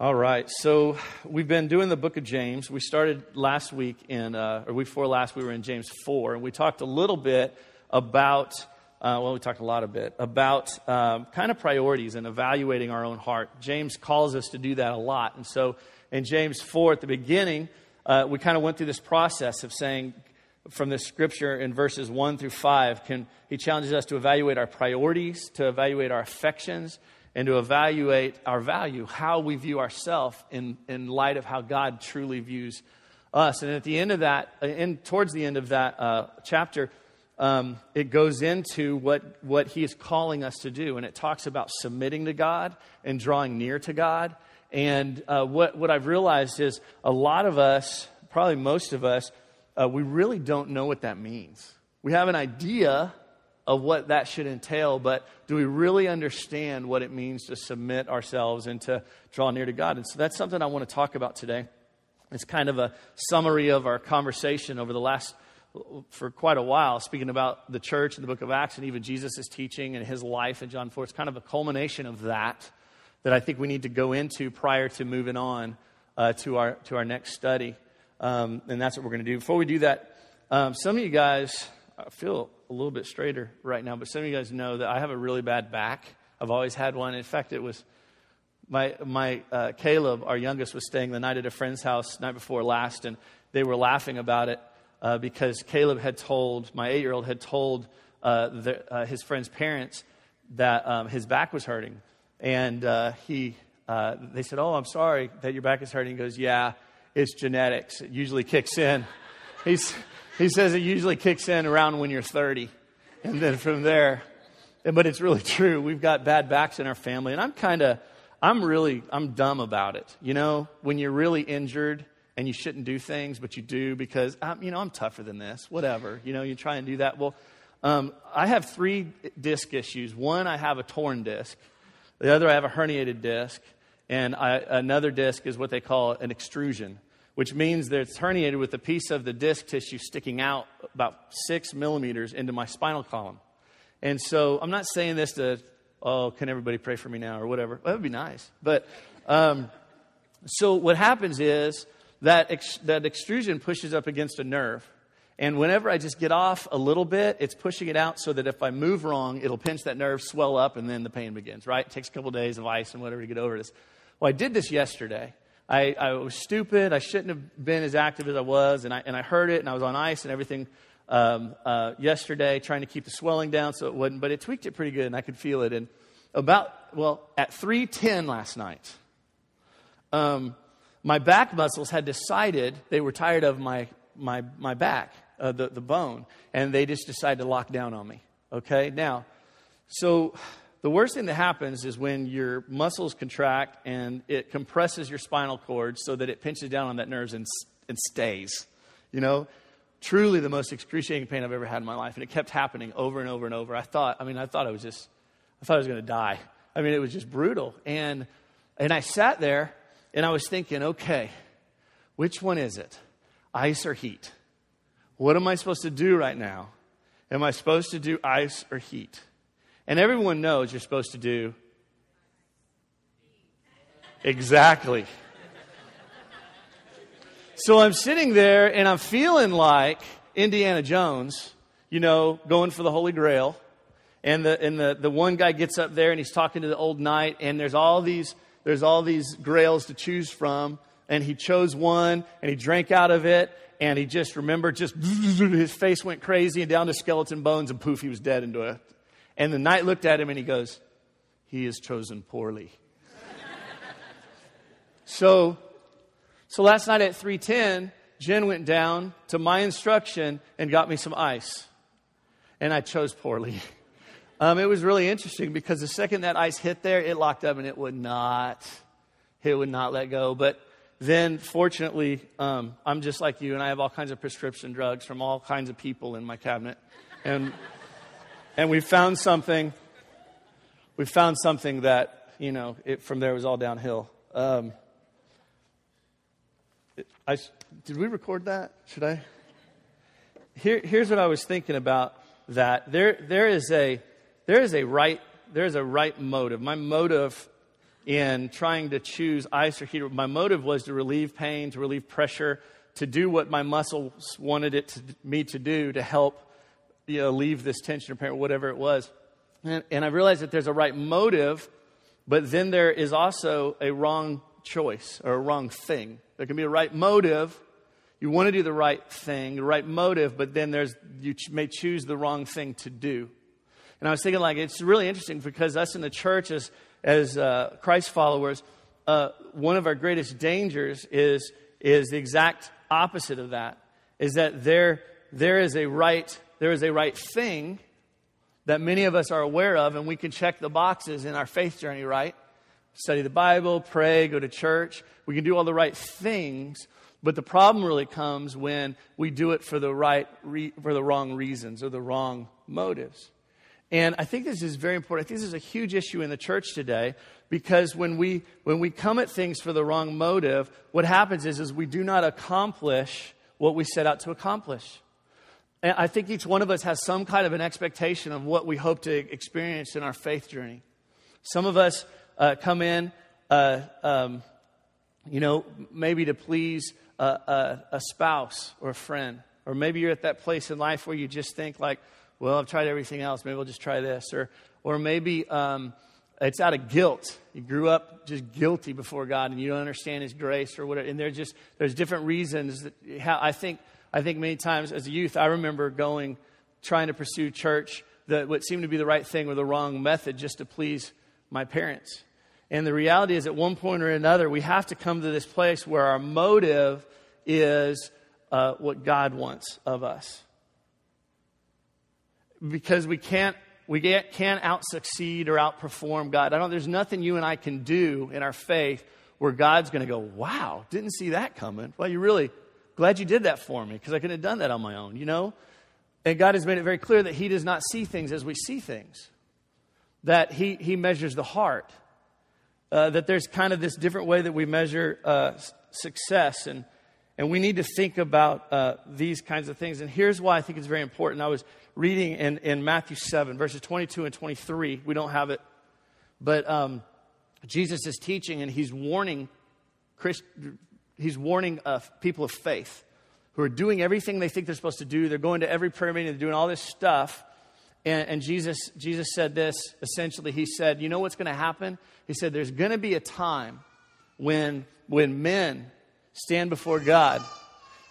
All right, so we've been doing the book of James. We started last week in, uh, or week before last, we were in James 4, and we talked a little bit about, uh, well, we talked a lot a bit about um, kind of priorities and evaluating our own heart. James calls us to do that a lot. And so in James 4, at the beginning, uh, we kind of went through this process of saying, from this scripture in verses 1 through 5, can, he challenges us to evaluate our priorities, to evaluate our affections, and to evaluate our value, how we view ourselves in, in light of how God truly views us. And at the end of that, uh, in, towards the end of that uh, chapter, um, it goes into what, what he is calling us to do. And it talks about submitting to God and drawing near to God. And uh, what, what I've realized is a lot of us, probably most of us, uh, we really don't know what that means. We have an idea of what that should entail, but do we really understand what it means to submit ourselves and to draw near to God? And so that's something I want to talk about today. It's kind of a summary of our conversation over the last, for quite a while, speaking about the church and the book of Acts and even Jesus' teaching and his life in John 4. It's kind of a culmination of that that I think we need to go into prior to moving on uh, to, our, to our next study. Um, and that's what we're going to do. Before we do that, um, some of you guys, I feel a little bit straighter right now, but some of you guys know that I have a really bad back. I've always had one. In fact, it was my, my uh, Caleb, our youngest, was staying the night at a friend's house night before last, and they were laughing about it uh, because Caleb had told, my eight year old had told uh, the, uh, his friend's parents that um, his back was hurting. And uh, he, uh, they said, Oh, I'm sorry that your back is hurting. He goes, Yeah, it's genetics. It usually kicks in. He's, he says it usually kicks in around when you're 30. And then from there, but it's really true. We've got bad backs in our family. And I'm kind of, I'm really, I'm dumb about it. You know, when you're really injured and you shouldn't do things, but you do because, I'm, you know, I'm tougher than this, whatever. You know, you try and do that. Well, um, I have three disc issues. One, I have a torn disc. The other, I have a herniated disc. And I, another disc is what they call an extrusion which means that it's herniated with a piece of the disc tissue sticking out about six millimeters into my spinal column. And so I'm not saying this to, oh, can everybody pray for me now or whatever. That would be nice. But um, so what happens is that, ex- that extrusion pushes up against a nerve. And whenever I just get off a little bit, it's pushing it out so that if I move wrong, it'll pinch that nerve, swell up, and then the pain begins, right? It takes a couple of days of ice and whatever to get over this. Well, I did this yesterday. I, I was stupid. I shouldn't have been as active as I was. And I, and I heard it, and I was on ice and everything um, uh, yesterday, trying to keep the swelling down so it wouldn't. But it tweaked it pretty good, and I could feel it. And about, well, at 310 last night, um, my back muscles had decided they were tired of my, my, my back, uh, the, the bone, and they just decided to lock down on me. Okay? Now, so the worst thing that happens is when your muscles contract and it compresses your spinal cord so that it pinches down on that nerve and, and stays. You know, truly the most excruciating pain I've ever had in my life. And it kept happening over and over and over. I thought, I mean, I thought I was just, I thought I was going to die. I mean, it was just brutal. And, and I sat there and I was thinking, okay, which one is it? Ice or heat? What am I supposed to do right now? Am I supposed to do ice or heat? And everyone knows you're supposed to do exactly. So I'm sitting there and I'm feeling like Indiana Jones, you know, going for the Holy Grail. And the, and the, the one guy gets up there and he's talking to the old knight, and there's all these, there's all these grails to choose from. And he chose one and he drank out of it, and he just remembered, just his face went crazy and down to skeleton bones, and poof, he was dead into a and the knight looked at him and he goes, He is chosen poorly. so, so last night at 310, Jen went down to my instruction and got me some ice. And I chose poorly. Um, it was really interesting because the second that ice hit there, it locked up and it would not, it would not let go. But then, fortunately, um, I'm just like you, and I have all kinds of prescription drugs from all kinds of people in my cabinet. And and we found something. We found something that you know. It, from there, was all downhill. Um, I, did we record that? Should I? Here, here's what I was thinking about that. There, there is a, there is a right, there is a right motive. My motive in trying to choose ice or heat. My motive was to relieve pain, to relieve pressure, to do what my muscles wanted it to, me to do to help you know, leave this tension or pain, whatever it was. And, and I realized that there's a right motive, but then there is also a wrong choice or a wrong thing. There can be a right motive. You want to do the right thing, the right motive, but then there's, you may choose the wrong thing to do. And I was thinking, like, it's really interesting because us in the church, as, as uh, Christ followers, uh, one of our greatest dangers is, is the exact opposite of that. Is that there, there, is a right, there is a right thing that many of us are aware of, and we can check the boxes in our faith journey, right? Study the Bible, pray, go to church. We can do all the right things, but the problem really comes when we do it for the right, re- for the wrong reasons or the wrong motives. And I think this is very important. I think this is a huge issue in the church today because when we, when we come at things for the wrong motive, what happens is, is we do not accomplish what we set out to accomplish. And I think each one of us has some kind of an expectation of what we hope to experience in our faith journey. Some of us uh, come in, uh, um, you know, maybe to please a, a, a spouse or a friend. Or maybe you're at that place in life where you just think, like, well, I've tried everything else. Maybe I'll just try this. Or, or maybe um, it's out of guilt. You grew up just guilty before God and you don't understand His grace or whatever. And there's just, there's different reasons that how, I think, I think many times as a youth, I remember going, trying to pursue church that what seemed to be the right thing or the wrong method just to please my parents. And the reality is, at one point or another, we have to come to this place where our motive is uh, what God wants of us because we can't we can't out succeed or outperform God. I don't, there's nothing you and I can do in our faith where God's going to go, wow, didn't see that coming. Well, you really, glad you did that for me because I couldn't have done that on my own, you know? And God has made it very clear that He does not see things as we see things, that He, he measures the heart, uh, that there's kind of this different way that we measure uh, success. And, and we need to think about uh, these kinds of things. And here's why I think it's very important. I was reading in, in Matthew 7, verses 22 and 23. We don't have it. But um, Jesus is teaching and he's warning, Christ, he's warning uh, people of faith who are doing everything they think they're supposed to do. They're going to every prayer meeting, they're doing all this stuff. And, and Jesus, Jesus said this essentially. He said, You know what's going to happen? He said, There's going to be a time when, when men stand before God.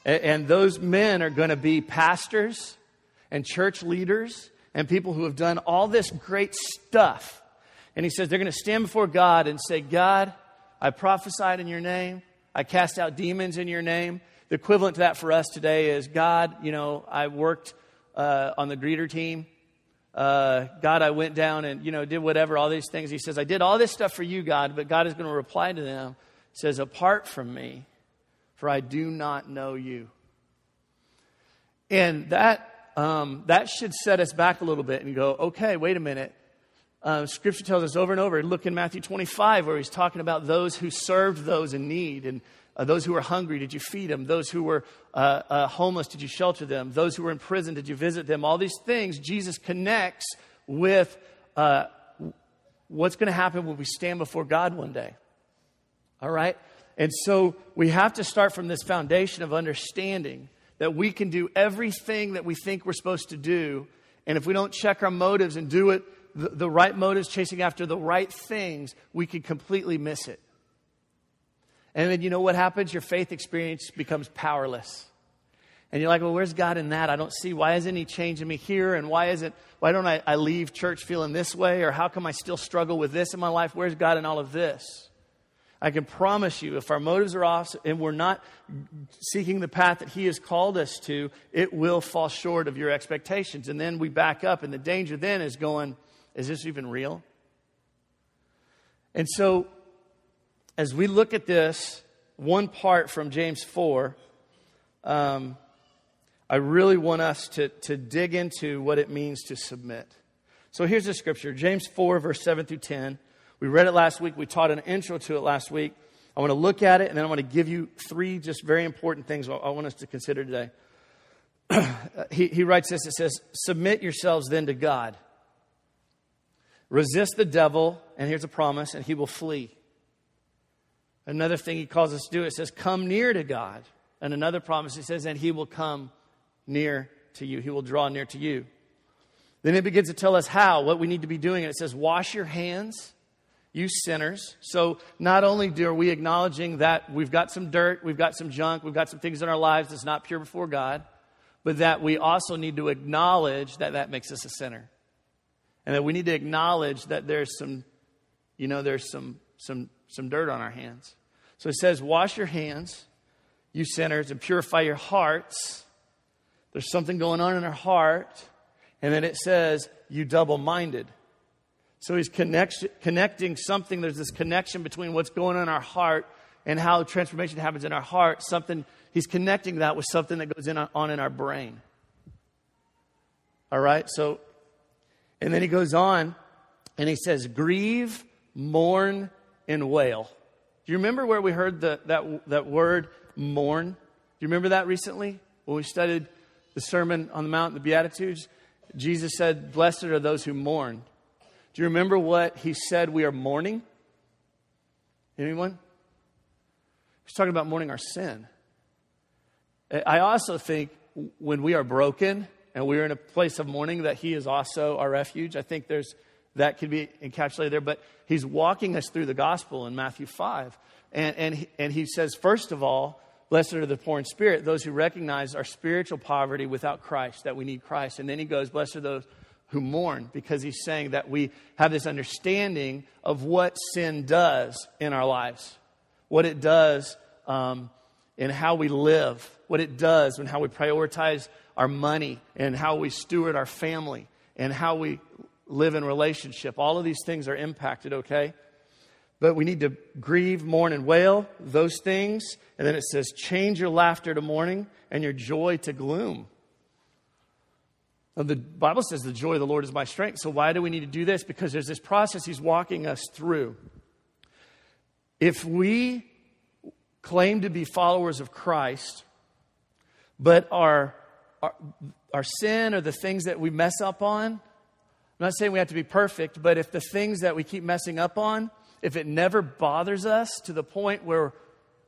And, and those men are going to be pastors and church leaders and people who have done all this great stuff. And he says they're going to stand before God and say, God, I prophesied in your name. I cast out demons in your name. The equivalent to that for us today is God, you know, I worked uh, on the greeter team. Uh, God, I went down and, you know, did whatever, all these things. He says, I did all this stuff for you, God, but God is going to reply to them. He says, Apart from me, for I do not know you. And that um, that should set us back a little bit and go, okay, wait a minute. Uh, scripture tells us over and over. Look in Matthew 25, where he's talking about those who served those in need and uh, those who were hungry, did you feed them? Those who were uh, uh, homeless, did you shelter them? Those who were in prison, did you visit them? All these things Jesus connects with uh, what's going to happen when we stand before God one day. All right? And so we have to start from this foundation of understanding that we can do everything that we think we're supposed to do. And if we don't check our motives and do it, the, the right motives, chasing after the right things, we can completely miss it. And then you know what happens? Your faith experience becomes powerless. And you're like, well, where's God in that? I don't see. Why isn't He changing me here? And why isn't, why don't I, I leave church feeling this way? Or how come I still struggle with this in my life? Where's God in all of this? I can promise you, if our motives are off and we're not seeking the path that He has called us to, it will fall short of your expectations. And then we back up, and the danger then is going, is this even real? And so, as we look at this, one part from James 4, um, I really want us to, to dig into what it means to submit. So here's the scripture James 4, verse 7 through 10. We read it last week. We taught an intro to it last week. I want to look at it, and then I want to give you three just very important things I want us to consider today. he, he writes this it says, Submit yourselves then to God. Resist the devil, and here's a promise, and he will flee. Another thing he calls us to do, it says, come near to God. And another promise, he says, and he will come near to you. He will draw near to you. Then it begins to tell us how, what we need to be doing. And it says, wash your hands, you sinners. So not only are we acknowledging that we've got some dirt, we've got some junk, we've got some things in our lives that's not pure before God, but that we also need to acknowledge that that makes us a sinner. And that we need to acknowledge that there's some, you know, there's some, some, some dirt on our hands. So it says, wash your hands, you sinners, and purify your hearts. There's something going on in our heart. And then it says, you double minded. So he's connect, connecting something. There's this connection between what's going on in our heart and how transformation happens in our heart. Something, he's connecting that with something that goes in, on in our brain. All right? So, and then he goes on and he says, grieve, mourn, and wail. Do you remember where we heard the, that, that word mourn? Do you remember that recently? When we studied the Sermon on the Mount, the Beatitudes, Jesus said, Blessed are those who mourn. Do you remember what he said we are mourning? Anyone? He's talking about mourning our sin. I also think when we are broken and we're in a place of mourning, that he is also our refuge. I think there's that could be encapsulated there. But he's walking us through the gospel in Matthew 5. And, and, he, and he says, first of all, Blessed are the poor in spirit, those who recognize our spiritual poverty without Christ, that we need Christ. And then he goes, Blessed are those who mourn, because he's saying that we have this understanding of what sin does in our lives, what it does um, in how we live, what it does in how we prioritize our money, and how we steward our family, and how we live in relationship. All of these things are impacted, okay? But we need to grieve, mourn, and wail, those things. And then it says, change your laughter to mourning and your joy to gloom. Now, the Bible says the joy of the Lord is my strength. So why do we need to do this? Because there's this process he's walking us through. If we claim to be followers of Christ, but our, our, our sin or the things that we mess up on, I'm not saying we have to be perfect, but if the things that we keep messing up on, if it never bothers us to the point where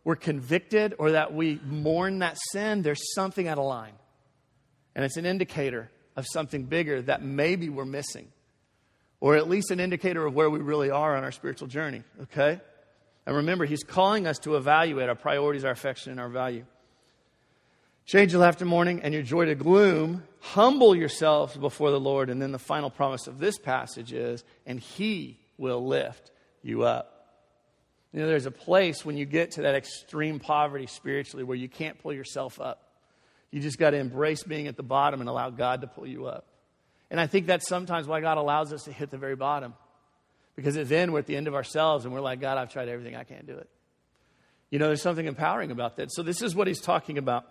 we're convicted or that we mourn that sin, there's something out of line. And it's an indicator of something bigger that maybe we're missing, or at least an indicator of where we really are on our spiritual journey, okay? And remember, he's calling us to evaluate our priorities, our affection, and our value. Change your laughter morning and your joy to gloom. Humble yourselves before the Lord. And then the final promise of this passage is, and he will lift you up. You know, there's a place when you get to that extreme poverty spiritually where you can't pull yourself up. You just got to embrace being at the bottom and allow God to pull you up. And I think that's sometimes why God allows us to hit the very bottom. Because then we're at the end of ourselves and we're like, God, I've tried everything, I can't do it. You know, there's something empowering about that. So this is what he's talking about.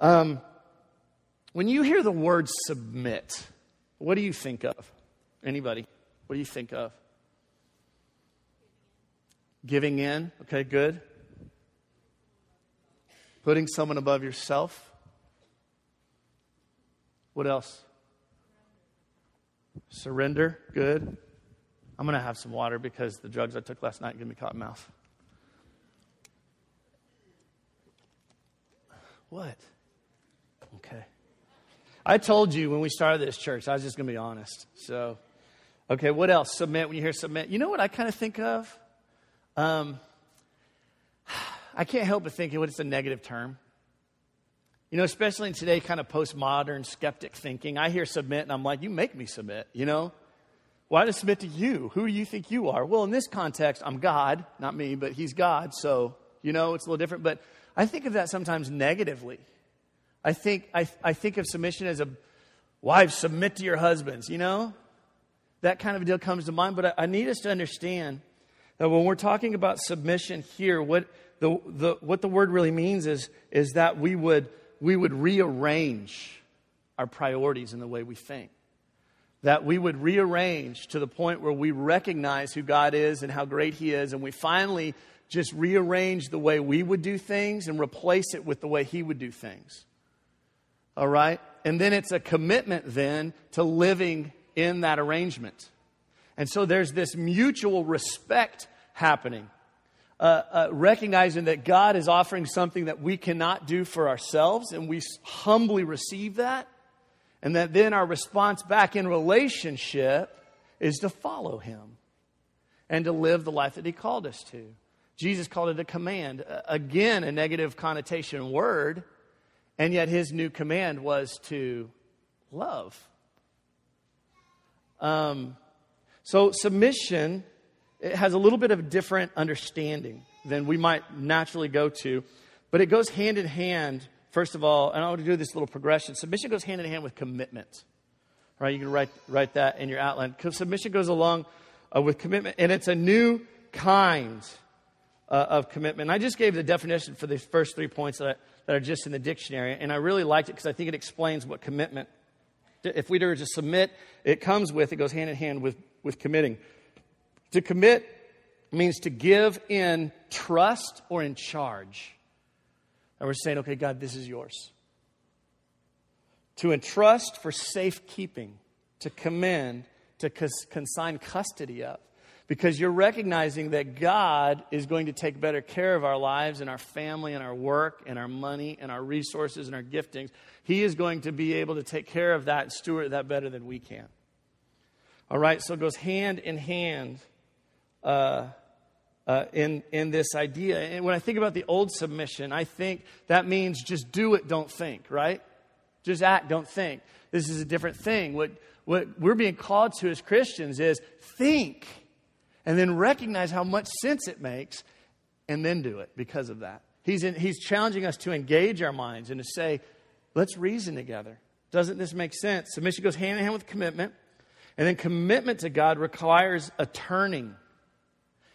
Um, when you hear the word submit, what do you think of? Anybody? What do you think of? Giving in, okay, good. Putting someone above yourself. What else? Surrender, good. I'm going to have some water because the drugs I took last night give me cotton mouth. What? I told you when we started this church, I was just going to be honest. So, okay, what else? Submit. When you hear submit, you know what I kind of think of? Um, I can't help but think of what it's a negative term. You know, especially in today, kind of postmodern skeptic thinking. I hear submit and I'm like, you make me submit, you know? Why to submit to you? Who do you think you are? Well, in this context, I'm God, not me, but He's God, so, you know, it's a little different. But I think of that sometimes negatively. I think, I, I think of submission as a wives submit to your husbands, you know? That kind of a deal comes to mind, but I, I need us to understand that when we're talking about submission here, what the, the, what the word really means is, is that we would, we would rearrange our priorities in the way we think. That we would rearrange to the point where we recognize who God is and how great He is, and we finally just rearrange the way we would do things and replace it with the way He would do things. All right? And then it's a commitment then to living in that arrangement. And so there's this mutual respect happening uh, uh, recognizing that God is offering something that we cannot do for ourselves, and we humbly receive that. And that then our response back in relationship is to follow Him and to live the life that He called us to. Jesus called it a command. Again, a negative connotation word, and yet His new command was to love. Um, so, submission it has a little bit of a different understanding than we might naturally go to, but it goes hand in hand, first of all, and I want to do this little progression. Submission goes hand in hand with commitment. Right? You can write, write that in your outline. Submission goes along uh, with commitment, and it's a new kind uh, of commitment. And I just gave the definition for the first three points that, I, that are just in the dictionary, and I really liked it because I think it explains what commitment, if we were to submit, it comes with, it goes hand in hand with, with committing. To commit means to give in trust or in charge. And we're saying, okay, God, this is yours. To entrust for safekeeping, to commend, to consign custody of. Because you're recognizing that God is going to take better care of our lives and our family and our work and our money and our resources and our giftings. He is going to be able to take care of that steward that better than we can. All right, so it goes hand in hand uh, uh, in, in this idea. And when I think about the old submission, I think that means just do it, don't think, right? Just act, don't think. This is a different thing. What, what we're being called to as Christians is think and then recognize how much sense it makes and then do it because of that. He's, in, he's challenging us to engage our minds and to say, let's reason together. Doesn't this make sense? Submission goes hand in hand with commitment. And then commitment to God requires a turning.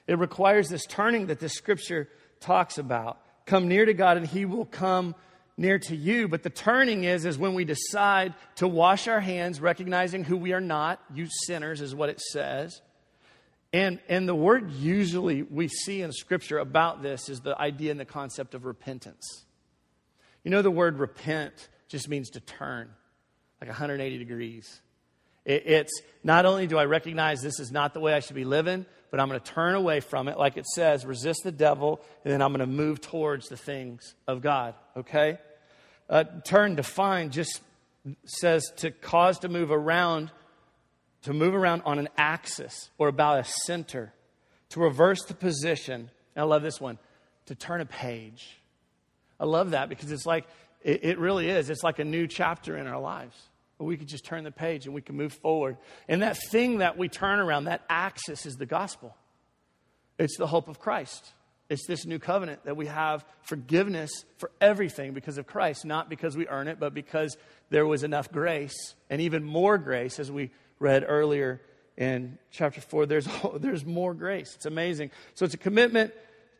It requires this turning that this scripture talks about. Come near to God and he will come near to you. But the turning is, is when we decide to wash our hands, recognizing who we are not, you sinners is what it says. And, and the word usually we see in scripture about this is the idea and the concept of repentance. You know, the word repent just means to turn, like 180 degrees. It, it's not only do I recognize this is not the way I should be living, but I'm going to turn away from it, like it says, resist the devil, and then I'm going to move towards the things of God, okay? Uh, turn, define, just says to cause to move around, to move around on an axis or about a center, to reverse the position. And I love this one, to turn a page. I love that because it's like, it, it really is. It's like a new chapter in our lives we could just turn the page and we can move forward. And that thing that we turn around, that axis, is the gospel. It's the hope of Christ. It's this new covenant that we have forgiveness for everything because of Christ, not because we earn it, but because there was enough grace and even more grace, as we read earlier in chapter 4. There's, there's more grace. It's amazing. So it's a commitment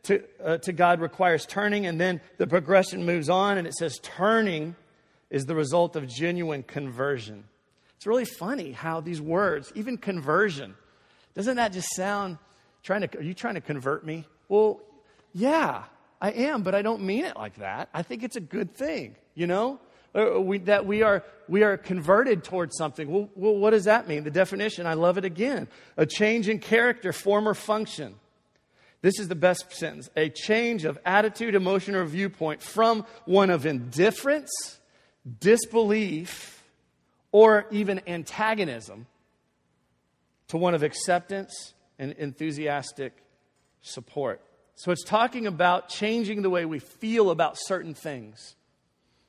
to, uh, to God requires turning, and then the progression moves on, and it says turning is the result of genuine conversion. It's really funny how these words, even conversion, doesn't that just sound trying to, are you trying to convert me? Well, yeah, I am, but I don't mean it like that. I think it's a good thing, you know? Uh, we, that we are, we are converted towards something. Well, well, what does that mean? The definition, I love it again. A change in character, form, or function. This is the best sentence. A change of attitude, emotion, or viewpoint from one of indifference disbelief, or even antagonism to one of acceptance and enthusiastic support. So it's talking about changing the way we feel about certain things.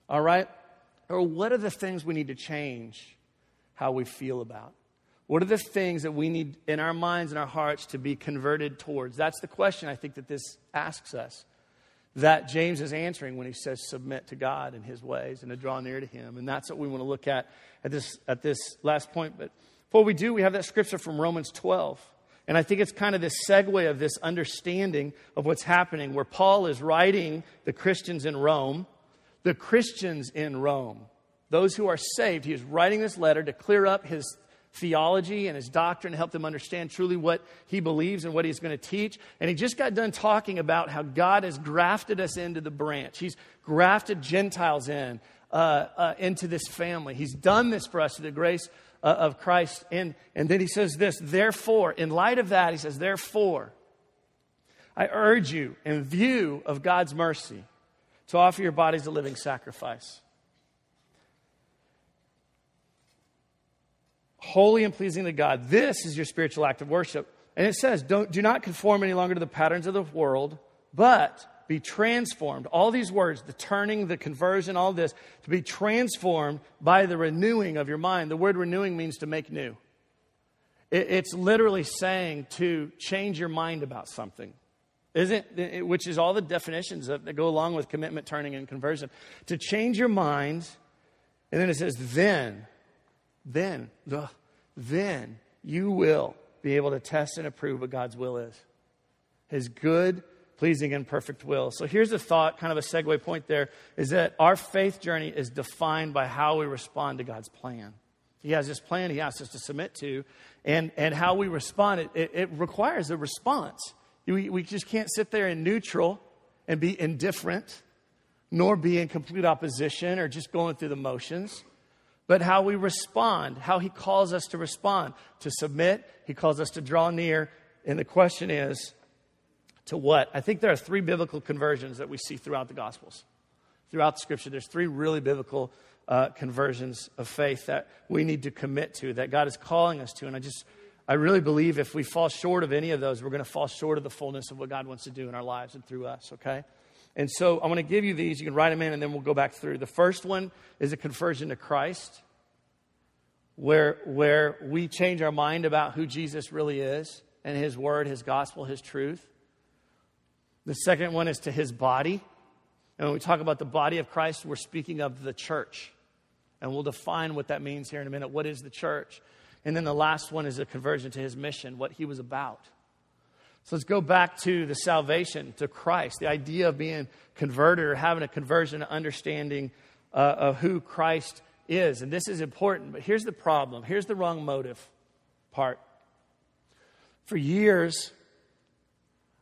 All right? Or what are the things we need to change how we feel about? What are the things that we need in our minds and our hearts to be converted towards? That's the question I think that this asks us that James is answering when he says submit to God and his ways and to draw near to him. And that's what we want to look at at this, at this last point. But before we do, we have that scripture from Romans 12. And I think it's kind of this segue of this understanding of what's happening where Paul is writing the Christians in Rome, the Christians in Rome, those who are saved. He is writing this letter to clear up his theology and his doctrine, to help them understand truly what he believes and what he's going to teach. And he just got done talking about how God has grafted us into the branch. He's grafted Gentiles in uh, uh, into this family. He's done this for us through the grace uh, of Christ. And, and then he says this, therefore, in light of that, he says, therefore, I urge you, in view of God's mercy, to offer your bodies a living sacrifice. Holy and pleasing to God. This is your spiritual act of worship. And it says, Don't, do not conform any longer to the patterns of the world, but be transformed. All these words, the turning, the conversion, all this, to be transformed by the renewing of your mind. The word renewing means to make new. It, it's literally saying to change your mind about something. Isn't? Which is all the definitions that go along with commitment, turning, and conversion. To change your mind, and then it says, then, then, then you will be able to test and approve what God's will is. His good, pleasing, and perfect will. So here's a thought, kind of a segue point there, is that our faith journey is defined by how we respond to God's plan. He has this plan he asks us to submit to, and, and how we respond, it, it, it requires a response. We, we just can't sit there in neutral and be indifferent, nor be in complete opposition or just going through the motions but how we respond, how He calls us to respond, to submit. He calls us to draw near. And the question is, to what? I think there are three biblical conversions that we see throughout the Gospels. Throughout the Scripture, there's three really biblical uh, conversions of faith that we need to commit to, that God is calling us to. And I just, I really believe if we fall short of any of those, we're going to fall short of the fullness of what God wants to do in our lives and through us, okay? And so I'm going to give you these. You can write them in, and then we'll go back through. The first one is a conversion to Christ, where, where we change our mind about who Jesus really is and his word, his gospel, his truth. The second one is to his body. And when we talk about the body of Christ, we're speaking of the church. And we'll define what that means here in a minute. What is the church? And then the last one is a conversion to his mission, what he was about. So let's go back to the salvation, to Christ, the idea of being converted or having a conversion, understanding uh, of who Christ is. And this is important, but here's the problem. Here's the wrong motive part. For years,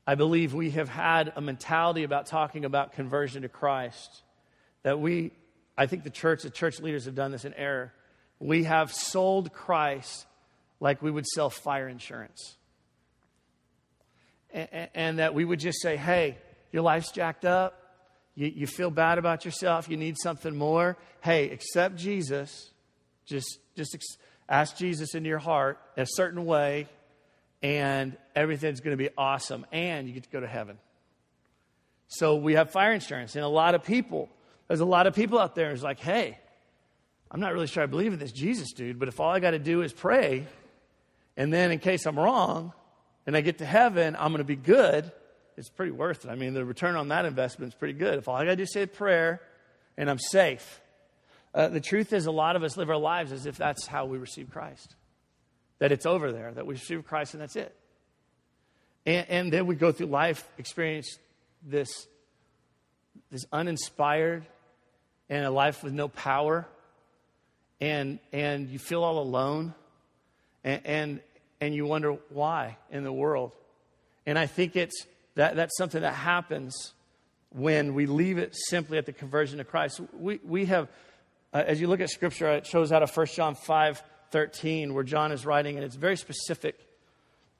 I believe we have had a mentality about talking about conversion to Christ that we, I think the church, the church leaders have done this in error. We have sold Christ like we would sell fire insurance and, and that we would just say, hey, your life's jacked up. You, you feel bad about yourself. You need something more. Hey, accept Jesus. Just, just ex- ask Jesus into your heart a certain way, and everything's going to be awesome. And you get to go to heaven. So we have fire insurance. And a lot of people, there's a lot of people out there who's like, hey, I'm not really sure I believe in this Jesus dude, but if all I got to do is pray, and then in case I'm wrong, and I get to heaven, I'm going to be good, it's pretty worth it. I mean, the return on that investment is pretty good. If all I got to do is say a prayer and I'm safe. Uh, the truth is, a lot of us live our lives as if that's how we receive Christ. That it's over there, that we receive Christ and that's it. And, and then we go through life, experience this, this uninspired and a life with no power, and, and you feel all alone. And, and, and you wonder why in the world. And I think it's that, that's something that happens when we leave it simply at the conversion to Christ. We, we have, uh, as you look at scripture, it shows out of 1 John 5 13, where John is writing, and it's very specific.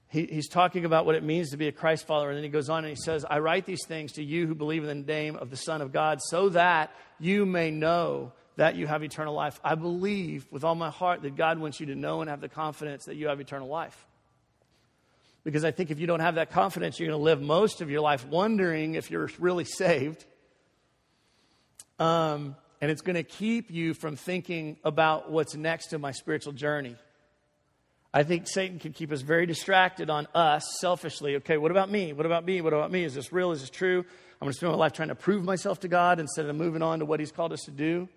He, he's talking about what it means to be a Christ follower, and then he goes on and he says, I write these things to you who believe in the name of the Son of God, so that you may know that you have eternal life. I believe with all my heart that God wants you to know and have the confidence that you have eternal life. Because I think if you don't have that confidence, you're going to live most of your life wondering if you're really saved. Um, and it's going to keep you from thinking about what's next in my spiritual journey. I think Satan can keep us very distracted on us selfishly. Okay, what about me? What about me? What about me? Is this real? Is this true? I'm going to spend my life trying to prove myself to God instead of moving on to what He's called us to do.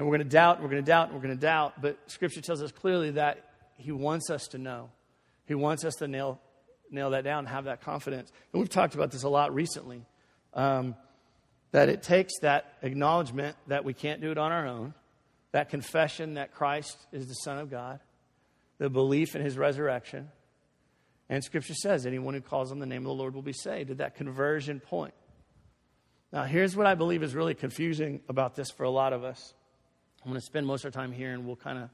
And we're going to doubt, and we're going to doubt, and we're going to doubt. But Scripture tells us clearly that He wants us to know. He wants us to nail, nail that down, have that confidence. And we've talked about this a lot recently. Um, that it takes that acknowledgement that we can't do it on our own, that confession that Christ is the Son of God, the belief in his resurrection. And Scripture says anyone who calls on the name of the Lord will be saved at that conversion point. Now, here's what I believe is really confusing about this for a lot of us. I'm going to spend most of our time here and we'll kind of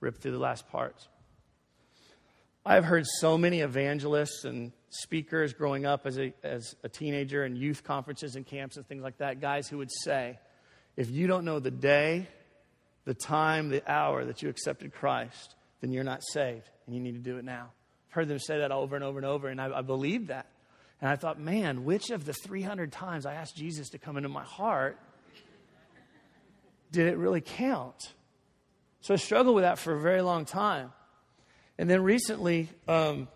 rip through the last parts. I've heard so many evangelists and speakers growing up as a, as a teenager and youth conferences and camps and things like that, guys who would say, if you don't know the day, the time, the hour that you accepted Christ, then you're not saved and you need to do it now. I've heard them say that over and over and over, and I, I believed that. And I thought, man, which of the 300 times I asked Jesus to come into my heart did it really count? So I struggled with that for a very long time. And then recently, um,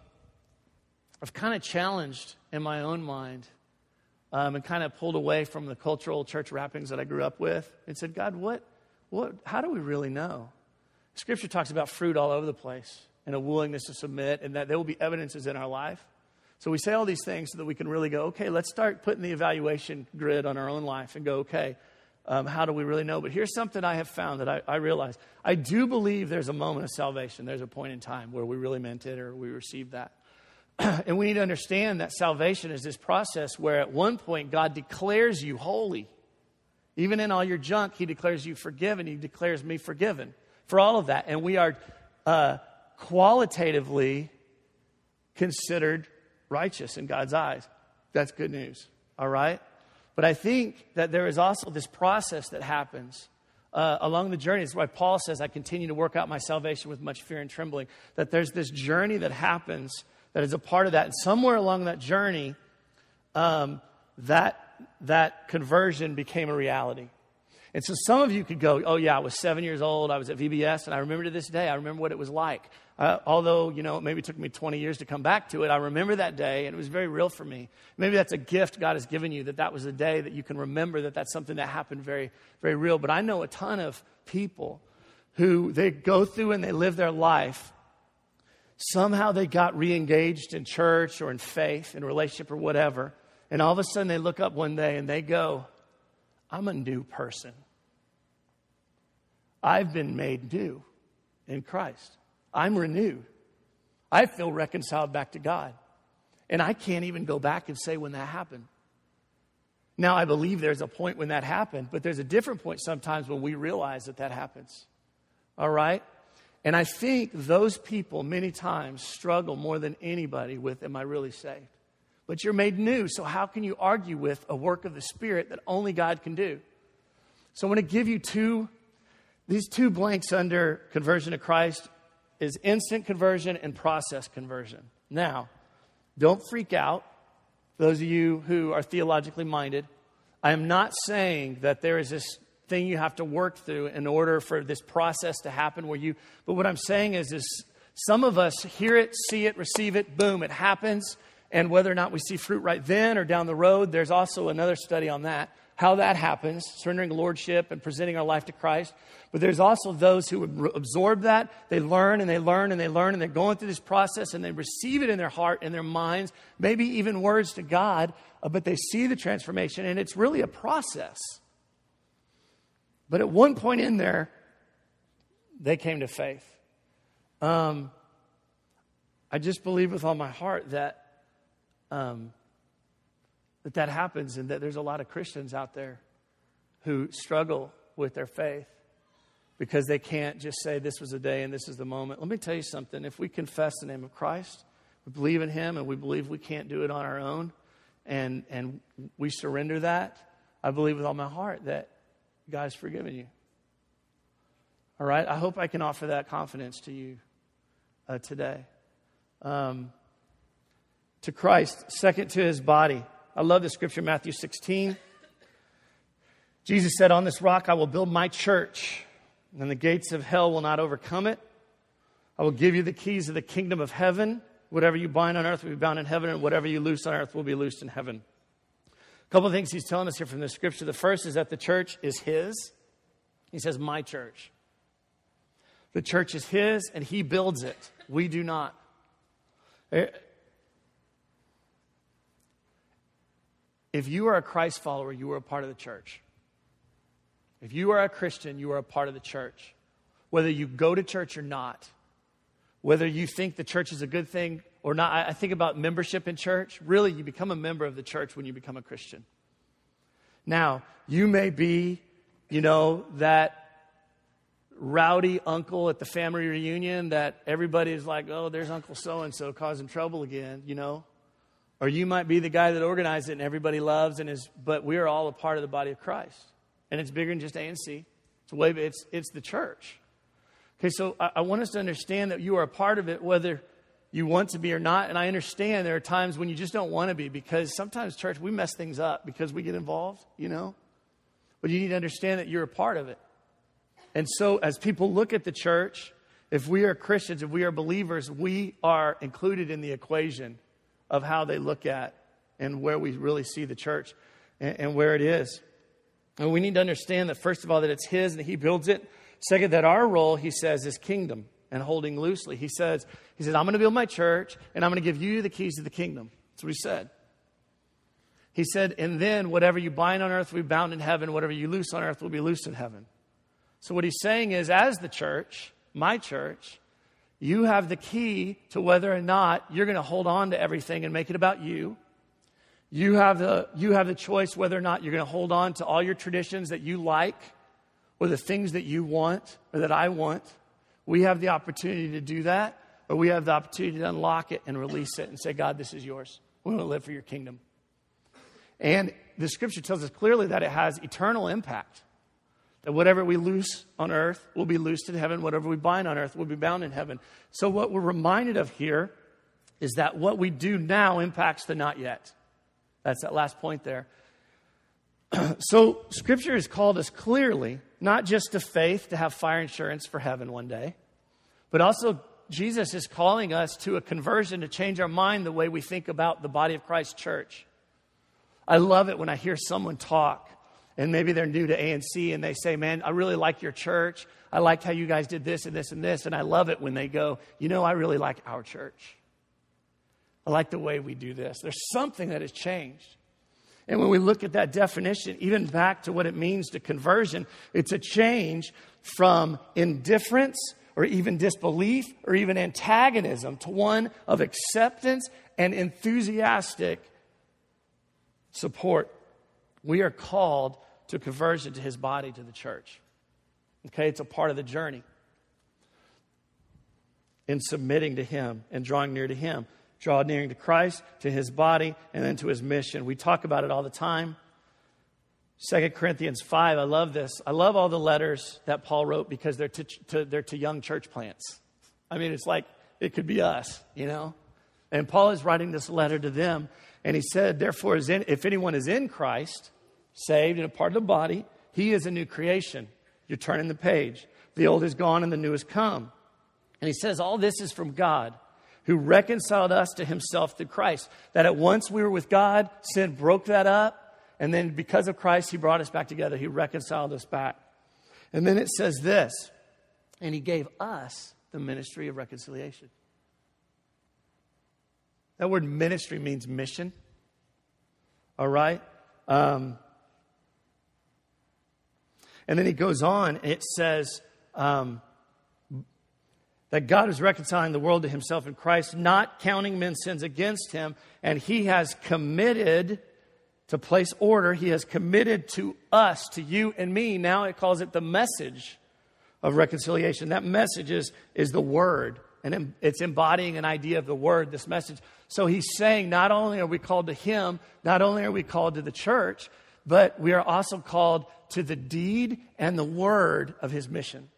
I've kind of challenged in my own mind um, and kind of pulled away from the cultural church wrappings that I grew up with and said, God, what, what, how do we really know? Scripture talks about fruit all over the place and a willingness to submit, and that there will be evidences in our life. So we say all these things so that we can really go, okay, let's start putting the evaluation grid on our own life and go, okay, um, how do we really know? But here's something I have found that I, I realize. I do believe there's a moment of salvation. There's a point in time where we really meant it or we received that. and we need to understand that salvation is this process where at one point God declares you holy. Even in all your junk, He declares you forgiven. He declares me forgiven for all of that. And we are uh, qualitatively considered righteous in God's eyes. That's good news, all right? But I think that there is also this process that happens uh, along the journey. That's why Paul says, I continue to work out my salvation with much fear and trembling. That there's this journey that happens that is a part of that. And somewhere along that journey, um, that, that conversion became a reality. And so some of you could go, oh, yeah, I was seven years old. I was at VBS, and I remember to this day, I remember what it was like. Uh, although, you know, maybe it took me 20 years to come back to it, I remember that day, and it was very real for me. Maybe that's a gift God has given you, that that was a day that you can remember that that's something that happened very, very real. But I know a ton of people who they go through and they live their life. Somehow they got re engaged in church or in faith, in relationship or whatever. And all of a sudden they look up one day and they go, I'm a new person. I've been made new in Christ. I'm renewed. I feel reconciled back to God. And I can't even go back and say when that happened. Now, I believe there's a point when that happened, but there's a different point sometimes when we realize that that happens. All right? And I think those people many times struggle more than anybody with, Am I really saved? But you're made new, so how can you argue with a work of the Spirit that only God can do? So I'm going to give you two, these two blanks under conversion to Christ is instant conversion and process conversion. Now, don't freak out, those of you who are theologically minded. I am not saying that there is this thing you have to work through in order for this process to happen where you, but what I'm saying is, is some of us hear it, see it, receive it, boom, it happens and whether or not we see fruit right then or down the road, there's also another study on that, how that happens, surrendering lordship and presenting our life to Christ. But there's also those who absorb that, they learn and they learn and they learn and they're going through this process and they receive it in their heart and their minds, maybe even words to God, uh, but they see the transformation and it's really a process. But at one point in there, they came to faith. Um, I just believe with all my heart that um, that that happens and that there's a lot of Christians out there who struggle with their faith because they can't just say this was a day and this is the moment. Let me tell you something. If we confess the name of Christ, we believe in Him, and we believe we can't do it on our own, and, and we surrender that, I believe with all my heart that God's forgiven you. All right? I hope I can offer that confidence to you uh, today. Um, to Christ, second to his body. I love the scripture, Matthew 16. Jesus said, On this rock I will build my church, and the gates of hell will not overcome it. I will give you the keys of the kingdom of heaven. Whatever you bind on earth will be bound in heaven, and whatever you loose on earth will be loosed in heaven. A couple of things he's telling us here from the scripture. The first is that the church is his. He says, My church. The church is his, and he builds it. We do not. Eh, If you are a Christ follower, you are a part of the church. If you are a Christian, you are a part of the church. Whether you go to church or not, whether you think the church is a good thing or not, I think about membership in church. Really, you become a member of the church when you become a Christian. Now, you may be, you know, that rowdy uncle at the family reunion that everybody is like, oh, there's Uncle so and so causing trouble again, you know. Or you might be the guy that organized it and everybody loves and is, but we are all a part of the body of Christ. And it's bigger than just ANC. It's way, it's, it's the church. Okay, so I, I want us to understand that you are a part of it, whether you want to be or not. And I understand there are times when you just don't want to be because sometimes, church, we mess things up because we get involved, you know? But you need to understand that you're a part of it. And so, as people look at the church, if we are Christians, if we are believers, we are included in the equation of how they look at and where we really see the church and, and where it is. And we need to understand that, first of all, that it's His and He builds it. Second, that our role, He says, is kingdom and holding loosely. He says, He says, I'm going to build my church and I'm going to give you the keys to the kingdom. That's what He said. He said, and then whatever you bind on earth will be bound in heaven, whatever you loose on earth will be loosed in heaven. So what He's saying is, as the church, my church, you have the key to whether or not you're going to hold on to everything and make it about you. You have, the, you have the choice whether or not you're going to hold on to all your traditions that you like or the things that you want or that I want. We have the opportunity to do that, or we have the opportunity to unlock it and release it and say, God, this is yours. We want to live for your kingdom. And the scripture tells us clearly that it has eternal impact. That whatever we loose on earth will be loosed in heaven, whatever we bind on earth will be bound in heaven. So, what we're reminded of here is that what we do now impacts the not yet. That's that last point there. so, Scripture has called us clearly, not just to faith to have fire insurance for heaven one day, but also Jesus is calling us to a conversion to change our mind the way we think about the body of Christ church. I love it when I hear someone talk and maybe they're new to ANC and they say, Man, I really like your church. I liked how you guys did this and this and this. And I love it when they go, You know, I really like our church. I like the way we do this. There's something that has changed. And when we look at that definition, even back to what it means to conversion, it's a change from indifference or even disbelief or even antagonism to one of acceptance and enthusiastic support. We are called to conversion to his body, to the church. Okay, it's a part of the journey in submitting to him and drawing near to him. Draw near to Christ, to his body, and then to his mission. We talk about it all the time. Second Corinthians 5, I love this. I love all the letters that Paul wrote because they're to, to, they're to young church plants. I mean, it's like it could be us, you know? And Paul is writing this letter to them, and he said, Therefore, if anyone is in Christ, saved and a part of the body, he is a new creation. You're turning the page. The old is gone and the new has come. And he says, All this is from God who reconciled us to himself through Christ. That at once we were with God, sin broke that up, and then because of Christ, he brought us back together. He reconciled us back. And then it says this, and he gave us the ministry of reconciliation. That word ministry means mission. All right? Um, and then he goes on, it says um, that God is reconciling the world to himself in Christ, not counting men's sins against him, and he has committed to place order. He has committed to us, to you and me. Now it calls it the message of reconciliation. That message is, is the word, and it's embodying an idea of the word, this message. So he's saying not only are we called to him, not only are we called to the church, but we are also called to the deed and the word of his mission.